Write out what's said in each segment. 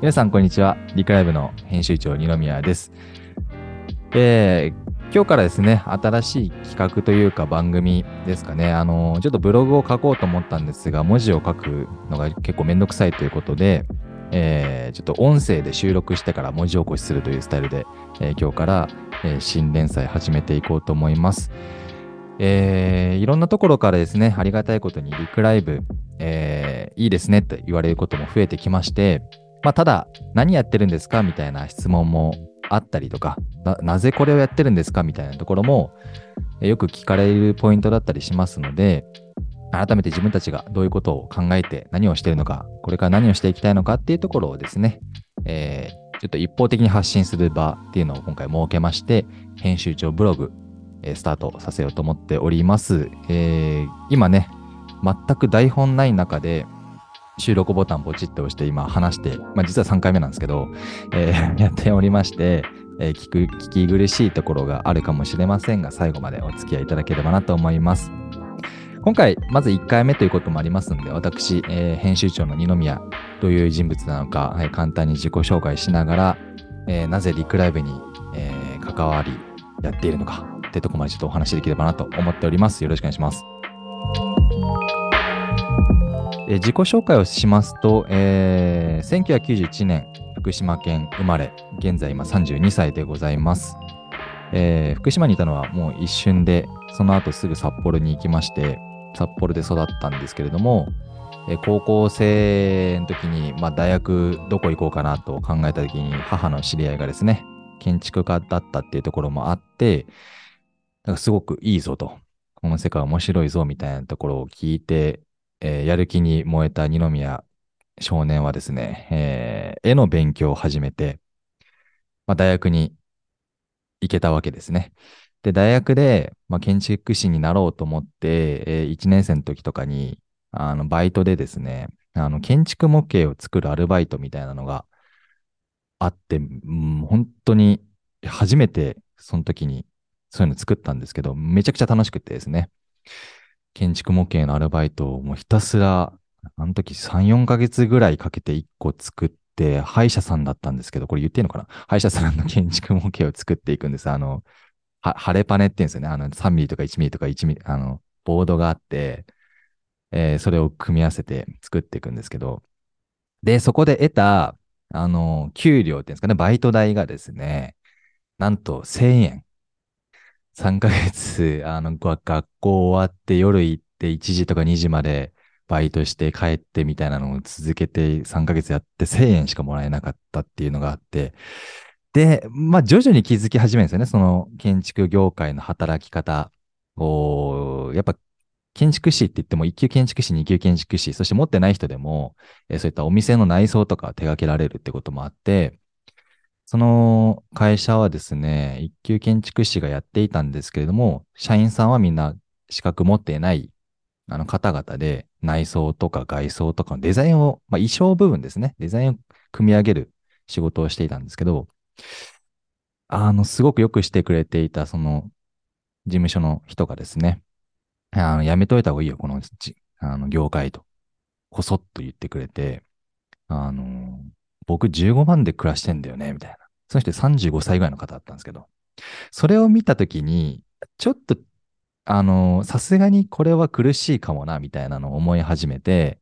皆さん、こんにちは。リクライブの編集長、二宮です。えー、今日からですね、新しい企画というか番組ですかね。あの、ちょっとブログを書こうと思ったんですが、文字を書くのが結構めんどくさいということで、えー、ちょっと音声で収録してから文字起こしするというスタイルで、えー、今日から、え、新連載始めていこうと思います。えー、いろんなところからですね、ありがたいことにリクライブ、えー、いいですねって言われることも増えてきまして、まあ、ただ、何やってるんですかみたいな質問もあったりとかな、なぜこれをやってるんですかみたいなところも、よく聞かれるポイントだったりしますので、改めて自分たちがどういうことを考えて何をしているのか、これから何をしていきたいのかっていうところをですね、えー、ちょっと一方的に発信する場っていうのを今回設けまして、編集長ブログ、えー、スタートさせようと思っております。えー、今ね、全く台本ない中で、収録ボタンポチッと押して今話して、まあ、実は3回目なんですけど、えー、やっておりまして、えー、聞く、聞き苦しいところがあるかもしれませんが、最後までお付き合いいただければなと思います。今回、まず1回目ということもありますので、私、えー、編集長の二宮、どういう人物なのか、えー、簡単に自己紹介しながら、えー、なぜリクライブに、え関わり、やっているのか、ってとこまでちょっとお話しできればなと思っております。よろしくお願いします。え自己紹介をしますと、えー、1991年、福島県生まれ、現在今32歳でございます。えー、福島にいたのはもう一瞬で、その後すぐ札幌に行きまして、札幌で育ったんですけれども、えー、高校生の時に、まあ、大学どこ行こうかなと考えた時に、母の知り合いがですね、建築家だったっていうところもあって、なんかすごくいいぞと、この世界面白いぞみたいなところを聞いて、えー、やる気に燃えた二宮少年はですね、えー、絵の勉強を始めて、まあ、大学に行けたわけですね。で、大学で、まあ、建築士になろうと思って、えー、1年生の時とかに、あの、バイトでですね、あの、建築模型を作るアルバイトみたいなのがあって、うん、本当に初めてその時にそういうの作ったんですけど、めちゃくちゃ楽しくてですね。建築模型のアルバイトをもうひたすら、あの時3、4ヶ月ぐらいかけて1個作って、歯医者さんだったんですけど、これ言っていいのかな？歯医者さんの建築模型を作っていくんです。あの、は、れパネって言うんですよね。あの、3ミリとか1ミリとか1ミリ、あの、ボードがあって、えー、それを組み合わせて作っていくんですけど、で、そこで得た、あの、給料っていうんですかね、バイト代がですね、なんと1000円。3ヶ月、あの、学校終わって夜行って1時とか2時までバイトして帰ってみたいなのを続けて3ヶ月やって1000円しかもらえなかったっていうのがあって、で、まあ徐々に気づき始めるんですよね。その建築業界の働き方を、やっぱ建築士って言っても1級建築士、2級建築士、そして持ってない人でも、えそういったお店の内装とか手掛けられるってこともあって、その会社はですね、一級建築士がやっていたんですけれども、社員さんはみんな資格持っていないあの方々で内装とか外装とかのデザインを、まあ、衣装部分ですね、デザインを組み上げる仕事をしていたんですけど、あの、すごくよくしてくれていた、その、事務所の人がですね、あの、やめといた方がいいよ、この、あの、業界と、こそっと言ってくれて、あの、僕15万で暮らしてんだよね、みたいな。その人35歳ぐらいの方だったんですけど、それを見たときに、ちょっと、あの、さすがにこれは苦しいかもな、みたいなのを思い始めて、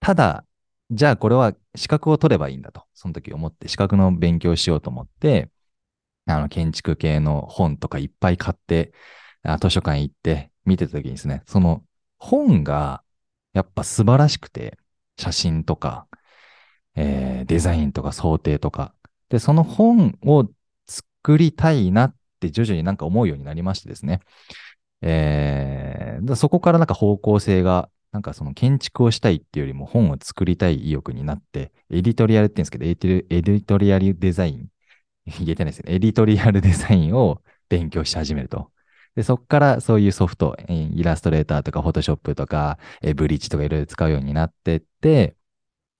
ただ、じゃあこれは資格を取ればいいんだと、その時思って、資格の勉強しようと思って、あの、建築系の本とかいっぱい買って、あ図書館行って見てた時にですね、その本がやっぱ素晴らしくて、写真とか、えー、デザインとか想定とか。で、その本を作りたいなって徐々になんか思うようになりましてですね。えー、そこからなんか方向性が、なんかその建築をしたいっていうよりも本を作りたい意欲になって、エディトリアルって言うんですけど、エディトリアルデザイン、言えてないですね。エディトリアルデザインを勉強し始めると。で、そこからそういうソフト、イラストレーターとかフォトショップとか、ブリッジとかいろいろ使うようになってって、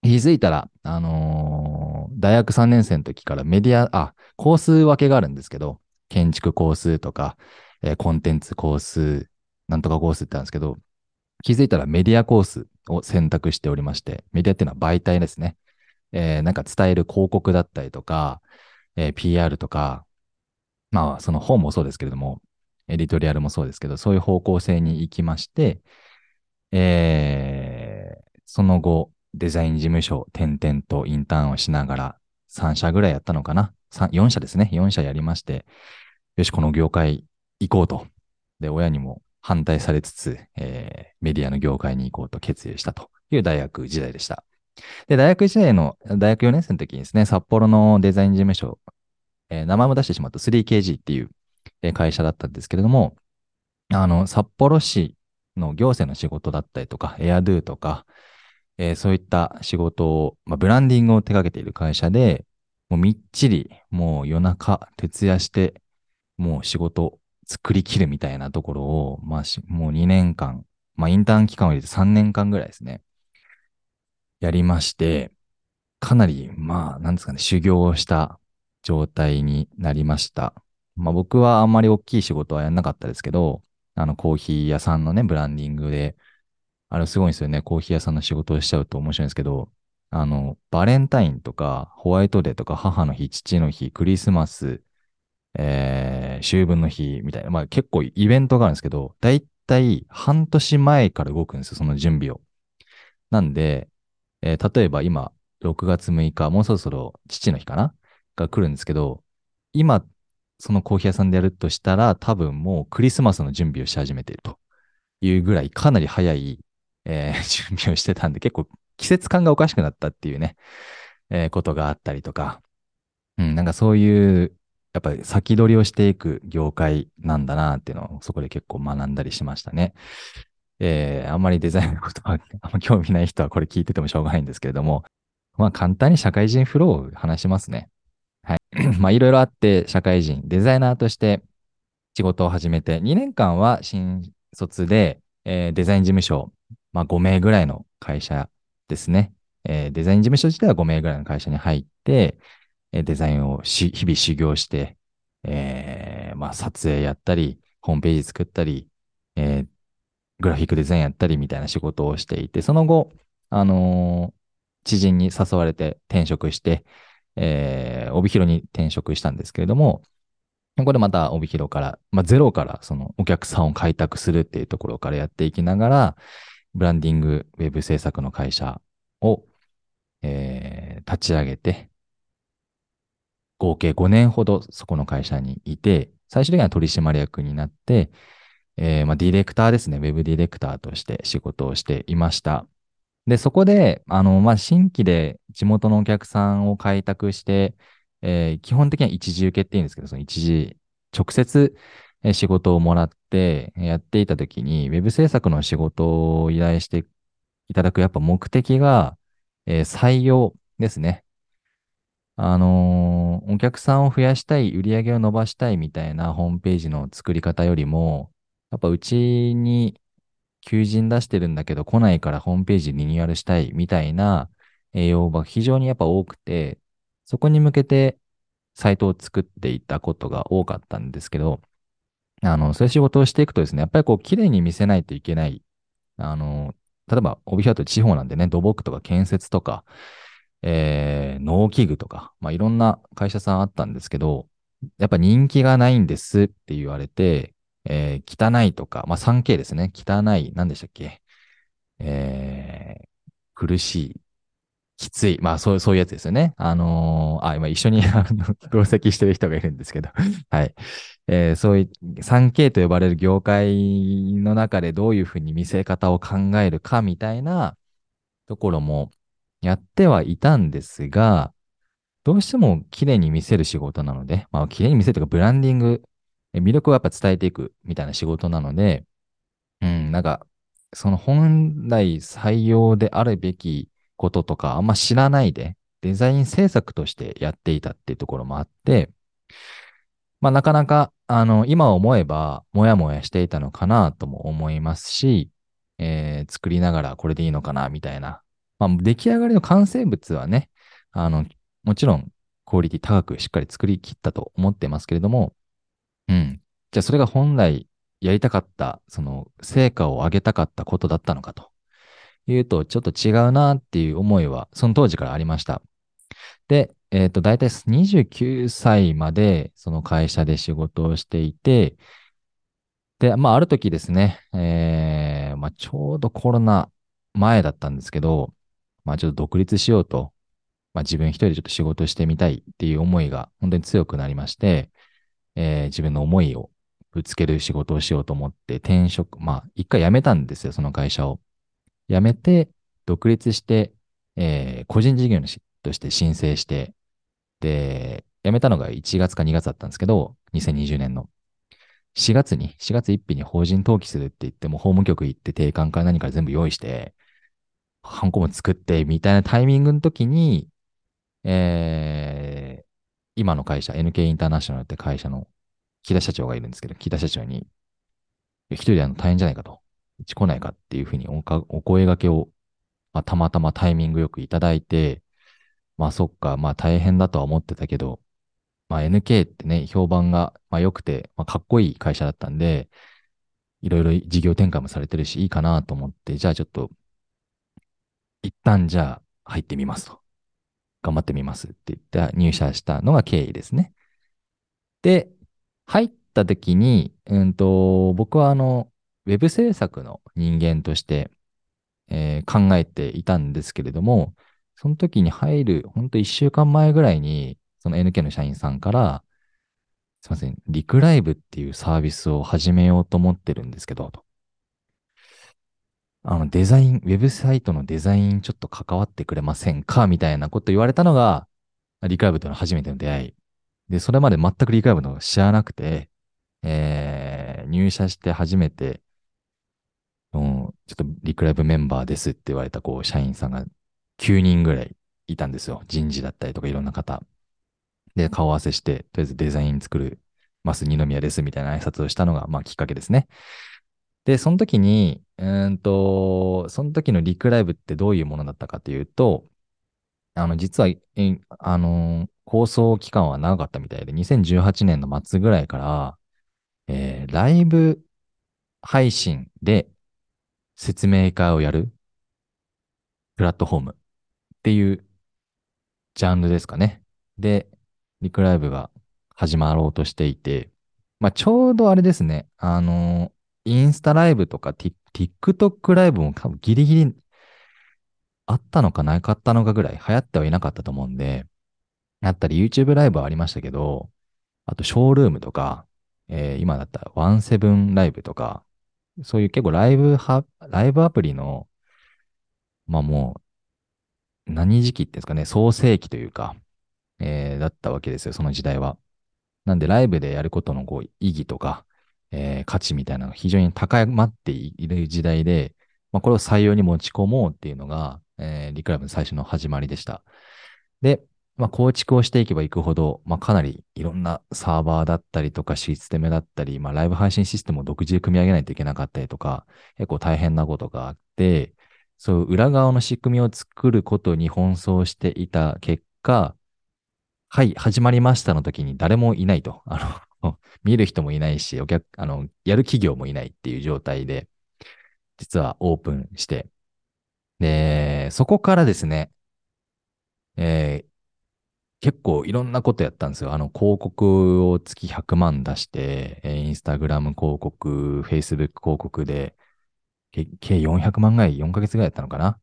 気づいたら、あのー、大学3年生の時からメディア、あ、コース分けがあるんですけど、建築コースとか、えー、コンテンツコース、なんとかコースってあるんですけど、気づいたらメディアコースを選択しておりまして、メディアっていうのは媒体ですね。えーなんか伝える広告だったりとか、えー PR とか、まあ、その本もそうですけれども、エディトリアルもそうですけど、そういう方向性に行きまして、えーその後、デザイン事務所、転々とインターンをしながら、3社ぐらいやったのかな、4社ですね。4社やりまして、よし、この業界行こうと。で、親にも反対されつつ、えーメディアの業界に行こうと決意したという大学時代でした。で、大学時代の、大学4年生の時にですね、札幌のデザイン事務所、えー名前も出してしまうと 3KG っていう会社だったんですけれども、あの、札幌市の行政の仕事だったりとか、エアドゥとか、えーそういった仕事を、まあ、ブランディングを手掛けている会社で、もうみっちり、もう夜中、徹夜して、もう仕事作り切るみたいなところを、まあし、もう2年間、まあ、インターン期間を入れて3年間ぐらいですね、やりまして、かなり、まあ、なんですかね、修行をした状態になりました。まあ、僕はあんまり大きい仕事はやんなかったですけど、あの、コーヒー屋さんのね、ブランディングで、あれすごいんですよね。コーヒー屋さんの仕事をしちゃうと面白いんですけど、あの、バレンタインとか、ホワイトデーとか、母の日、父の日、クリスマス、えー、秋分の日みたいな、まあ結構イベントがあるんですけど、だいたい半年前から動くんですよ、その準備を。なんで、えー例えば今、6月6日、もうそろそろ父の日かな？が来るんですけど、今、そのコーヒー屋さんでやるとしたら、多分もうクリスマスの準備をし始めているというぐらい、かなり早い、えー 準備をしてたんで、結構季節感がおかしくなったっていうね、えーことがあったりとか、うん、なんかそういう、やっぱり先取りをしていく業界なんだなっていうのをそこで結構学んだりしましたね。えーあんまりデザインのことは あんま興味ない人はこれ聞いててもしょうがないんですけれども、まあ簡単に社会人フローを話しますね。はい。まあいろいろあって社会人、デザイナーとして仕事を始めて、2年間は新卒で、えーデザイン事務所、まあ5名ぐらいの会社ですね。えーデザイン事務所自体は5名ぐらいの会社に入って、えーデザインをし日々修行して、えーまあ撮影やったり、ホームページ作ったり、えグラフィックデザインやったりみたいな仕事をしていて、その後、あの知人に誘われて転職して、え帯広に転職したんですけれども、ここでまた帯広から、まあ、ゼロからそのお客さんを開拓するっていうところからやっていきながら、ブランディング、ウェブ制作の会社を、えー立ち上げて、合計5年ほどそこの会社にいて、最終的には取締役になって、えーまあ、ディレクターですね、ウェブディレクターとして仕事をしていました。で、そこで、あの、まあ、新規で地元のお客さんを開拓して、えー基本的には一時受けっていうんですけど、その一時、直接仕事をもらってやっていたときに、ウェブ制作の仕事を依頼していただくやっぱ目的が、えー採用ですね。あのーお客さんを増やしたい、売り上げを伸ばしたいみたいなホームページの作り方よりも、やっぱうちに求人出してるんだけど来ないからホームページリニューアルしたいみたいな栄養が非常にやっぱ多くて、そこに向けてサイトを作っていたことが多かったんですけど、あの、そういう仕事をしていくとですね、やっぱりこう綺麗に見せないといけない。あの、例えば、帯広と地方なんでね、土木とか建設とか、えー農機具とか、まあ、いろんな会社さんあったんですけど、やっぱ人気がないんですって言われて、えー汚いとか、まあ、3K ですね。汚い、何でしたっけ？えー苦しい、きつい。まあ、そう、そういうやつですよね。あのーあ、今一緒に 同席してる人がいるんですけど、はい。えーそういう 3K と呼ばれる業界の中でどういうふうに見せ方を考えるかみたいなところもやってはいたんですが、どうしても綺麗に見せる仕事なので、まあ綺麗に見せるというかブランディング、魅力をやっぱ伝えていくみたいな仕事なので、うん、なんか、その本来採用であるべきこととかあんま知らないで、デザイン制作としてやっていたっていうところもあって、まあなかなか、あの、今思えば、もやもやしていたのかなとも思いますし、えー作りながらこれでいいのかなみたいな。まあ出来上がりの完成物はね、あの、もちろんクオリティ高くしっかり作り切ったと思ってますけれども、うん。じゃあそれが本来やりたかった、その成果を上げたかったことだったのかというと、ちょっと違うなっていう思いは、その当時からありました。で、えっ、と、大体29歳までその会社で仕事をしていて、で、まあ、ある時ですね、えー、まあ、ちょうどコロナ前だったんですけど、まあ、ちょっと独立しようと、まあ、自分一人でちょっと仕事してみたいっていう思いが本当に強くなりまして、えー、自分の思いをぶつける仕事をしようと思って転職、まあ、一回辞めたんですよ、その会社を。辞めて、独立して、えー、個人事業主として申請して、で、辞めたのが1月か2月だったんですけど、2020年の。4月に、4月1日に法人登記するって言っても、法務局行って定款から何か全部用意して、ハンコも作って、みたいなタイミングの時に、えー、今の会社、NK インターナショナルって会社の木田社長がいるんですけど、木田社長に、一人であの大変じゃないかと、ち来ないかっていうふうにおお声掛けを、まあ、たまたまタイミングよくいただいて、まあそっか、まあ大変だとは思ってたけど、まあ NK ってね、評判が、まあ、良くて、まあ、かっこいい会社だったんで、いろいろ事業展開もされてるし、いいかなと思って、じゃあちょっと、一旦じゃあ入ってみますと。頑張ってみますって言って入社したのが経緯ですね。で、入った時に、うんと、僕はあの、ウェブ制作の人間として、えー、考えていたんですけれども、その時に入る、ほんと一週間前ぐらいに、その NK の社員さんから、すいません、リクライブっていうサービスを始めようと思ってるんですけど、と。あの、デザイン、ウェブサイトのデザインちょっと関わってくれませんか？みたいなこと言われたのが、リクライブとの初めての出会い。で、それまで全くリクライブの知らなくて、えー、入社して初めて、ちょっとリクライブメンバーですって言われた、こう、社員さんが9人ぐらいいたんですよ。人事だったりとかいろんな方。で、顔合わせして、とりあえずデザイン作る、ます二宮ですみたいな挨拶をしたのが、まあ、きっかけですね。で、その時に、うんと、その時のリクライブってどういうものだったかというと、あの、実は、えあの、構想期間は長かったみたいで、2018年の末ぐらいから、えー、ライブ配信で説明会をやるプラットフォームっていうジャンルですかね。で、リクライブが始まろうとしていて、まあ、ちょうどあれですね、あの、インスタライブとか TikTok ライブも多分ギリギリあったのかなかったのかぐらい流行ってはいなかったと思うんで、あったり YouTube ライブはありましたけど、あとショールームとか、えー、今だったらワンセブンライブとか、そういう結構ライブは、ライブアプリの、まあもう、何時期ですかね、創世期というか、えー、だったわけですよ、その時代は。なんでライブでやることのこう意義とか、えー、価値みたいなのが非常に高まっている時代で、まあ、これを採用に持ち込もうっていうのが、えー、リクライブの最初の始まりでした。で、まあ、構築をしていけばいくほど、まあ、かなりいろんなサーバーだったりとかシステムだったり、まあ、ライブ配信システムを独自で組み上げないといけなかったりとか、結構大変なことがあって、そう裏側の仕組みを作ることに奔走していた結果、はい、始まりましたの時に誰もいないと。あの、見る人もいないし、お客、あの、やる企業もいないっていう状態で、実はオープンして、で、そこからですね、えー、結構いろんなことやったんですよ。あの、広告を月100万出して、え、インスタグラム広告、フェイスブック広告で、計400万ぐらい、4ヶ月ぐらいやったのかな？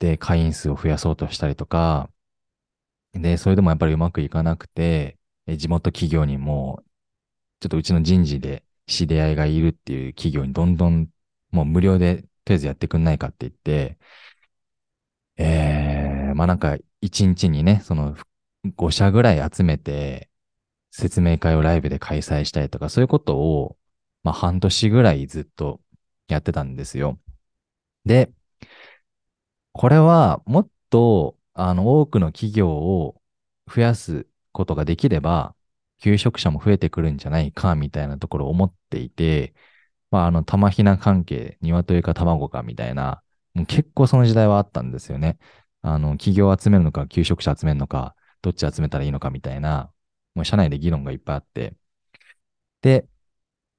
で、会員数を増やそうとしたりとか、で、それでもやっぱりうまくいかなくて、地元企業にも、ちょっとうちの人事で知り合いがいるっていう企業にどんどんもう無料でとりあえずやってくんないかって言って、えー、まあなんか一日にね、その5社ぐらい集めて説明会をライブで開催したりとか、そういうことを、まあ半年ぐらいずっとやってたんですよ。で、これはもっとあの、多くの企業を増やすことができれば、求職者も増えてくるんじゃないか、みたいなところを思っていて、まあ、あの、玉ひな関係、鶏か卵かみたいな、もう結構その時代はあったんですよね。あの、企業集めるのか、求職者集めるのか、どっち集めたらいいのかみたいな、もう社内で議論がいっぱいあって。で、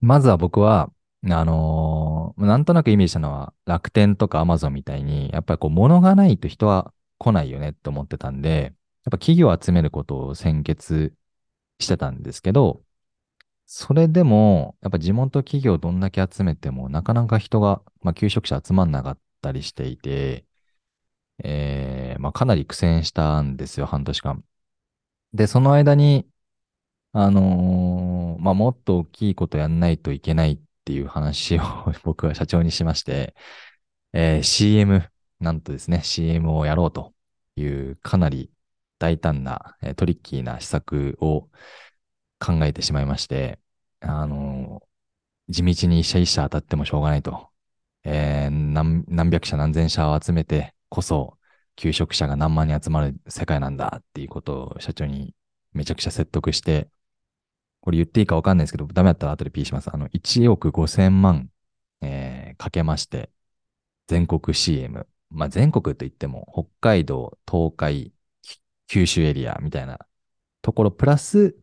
まずは僕は、あのー、なんとなくイメージしたのは、楽天とかアマゾンみたいに、やっぱりこう、物がないと人は来ないよねって思ってたんで、やっぱ企業を集めることを先決してたんですけど、それでも、やっぱ地元企業どんだけ集めても、なかなか人が、まあ、求職者集まんなかったりしていて、えー、まあ、かなり苦戦したんですよ、半年間。で、その間に、あのーまあ、もっと大きいことやんないといけないっていう話を 僕は社長にしまして、えー CM、なんとですね、CM をやろうというかなり大胆な、えートリッキーな施策を考えてしまいまして、あのー地道に一社一社当たってもしょうがないと。えー何何百社何千社を集めてこそ、求職者が何万人集まる世界なんだっていうことを社長にめちゃくちゃ説得して、これ言っていいかわかんないですけど、ダメだったら後で P します。あの、1億5千万、えーかけまして、全国 CM。まあ、全国といっても、北海道、東海、九州エリアみたいなところ、プラス、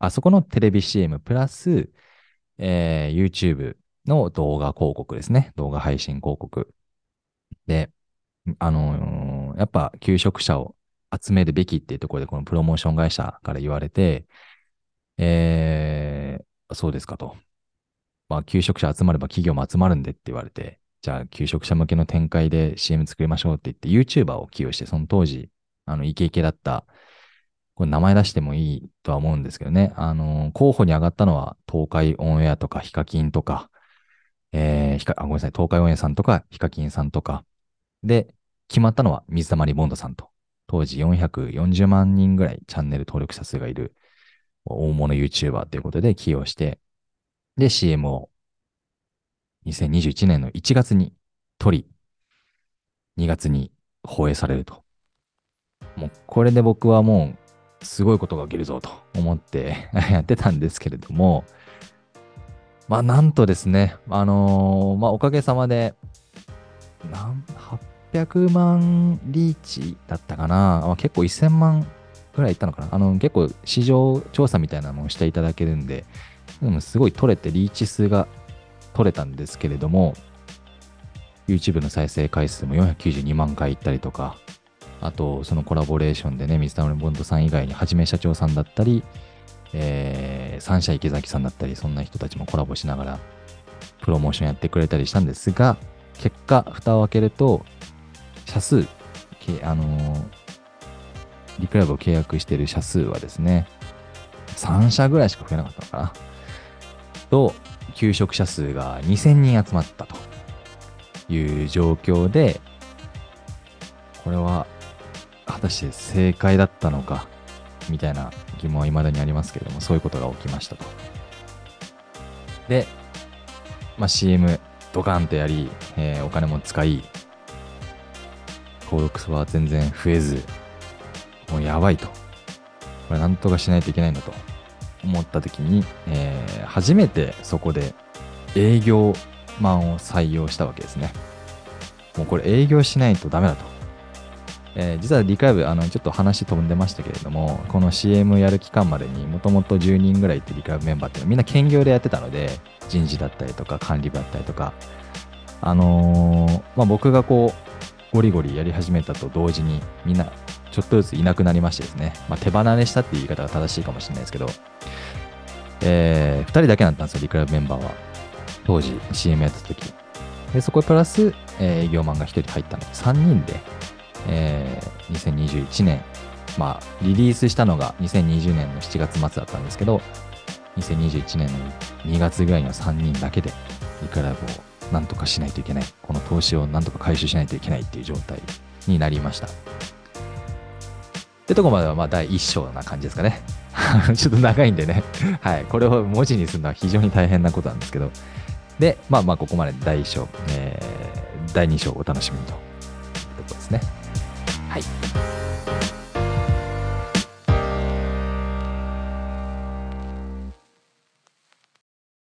あそこのテレビ CM、プラス、えー YouTube の動画広告ですね。動画配信広告。で、あのーやっぱ求職者を集めるべきっていうところで、このプロモーション会社から言われて、えー、そうですかと。まあ、求職者集まれば企業も集まるんでって言われて、じゃあ、求職者向けの展開で CM 作りましょうって言って YouTuber を起用して、その当時、あの、イケイケだった、これ名前出してもいいとは思うんですけどね。あのー候補に上がったのは、東海オンエアとかヒカキンとか、えー、ヒカ、あ、ごめんなさい、東海オンエアさんとか、ヒカキンさんとか、で、決まったのは水溜りボンドさんと。当時440万人ぐらいチャンネル登録者数がいる大物 YouTuber ということで起用して、で、CM を2021年の1月に撮り、2月に放映されると。もうこれで僕はもうすごいことが起きるぞと思って やってたんですけれども、まあなんとですね、あのーまあおかげさまで、なん800万リーチだったかな、まあ、結構1000万ぐらいいったのかな。あの結構市場調査みたいなのもしていただけるんで、でもすごい取れてリーチ数が取れたんですけれども、YouTube の再生回数も492万回いったりとか、あとそのコラボレーションでね、水溜りボンドさん以外にはじめ社長さんだったり、えー、三社池崎さんだったり、そんな人たちもコラボしながらプロモーションやってくれたりしたんですが、結果、蓋を開けると、社数、けあのーリクライブを契約している社数はですね、3社ぐらいしか増えなかったのかな。と、求職者数が2000人集まったという状況で、これは果たして正解だったのか、みたいな疑問は未だにありますけれども、そういうことが起きましたと。で、まあ、CM ドカンとやり、えーお金も使い、登録数は全然増えず、もうやばいと。これなんとかしないといけないんだと思った時に、えー初めてそこで営業マンを採用したわけですね。もうこれ営業しないとダメだと。えー実はリカイブ、あの、ちょっと話飛んでましたけれども、この CM やる期間までにもともと10人ぐらいってリカイブメンバーっていうのはみんな兼業でやってたので、人事だったりとか管理部だったりとか、あのーまあ、僕がこう、ゴリゴリやり始めたと同時に、みんなちょっとずついなくなりましてですね、まあ、手離れしたっていう言い方が正しいかもしれないですけど、えー、2人だけだったんですよ、リクラブメンバーは。当時 CM やった時。で、そこプラス、えー営業マンが1人入ったので、3人で、えー2021年、まあ、リリースしたのが2020年の7月末だったんですけど、2021年の2月ぐらいには3人だけで、リクラブをなんとかしないといけない。この投資をなんとか回収しないといけないっていう状態になりました。ってとこまではまあ第1章な感じですかね。ちょっと長いんでね。はい。これを文字にするのは非常に大変なことなんですけど。で、まあまあここまで第1章、えー第2章をお楽しみにというところですね。はい。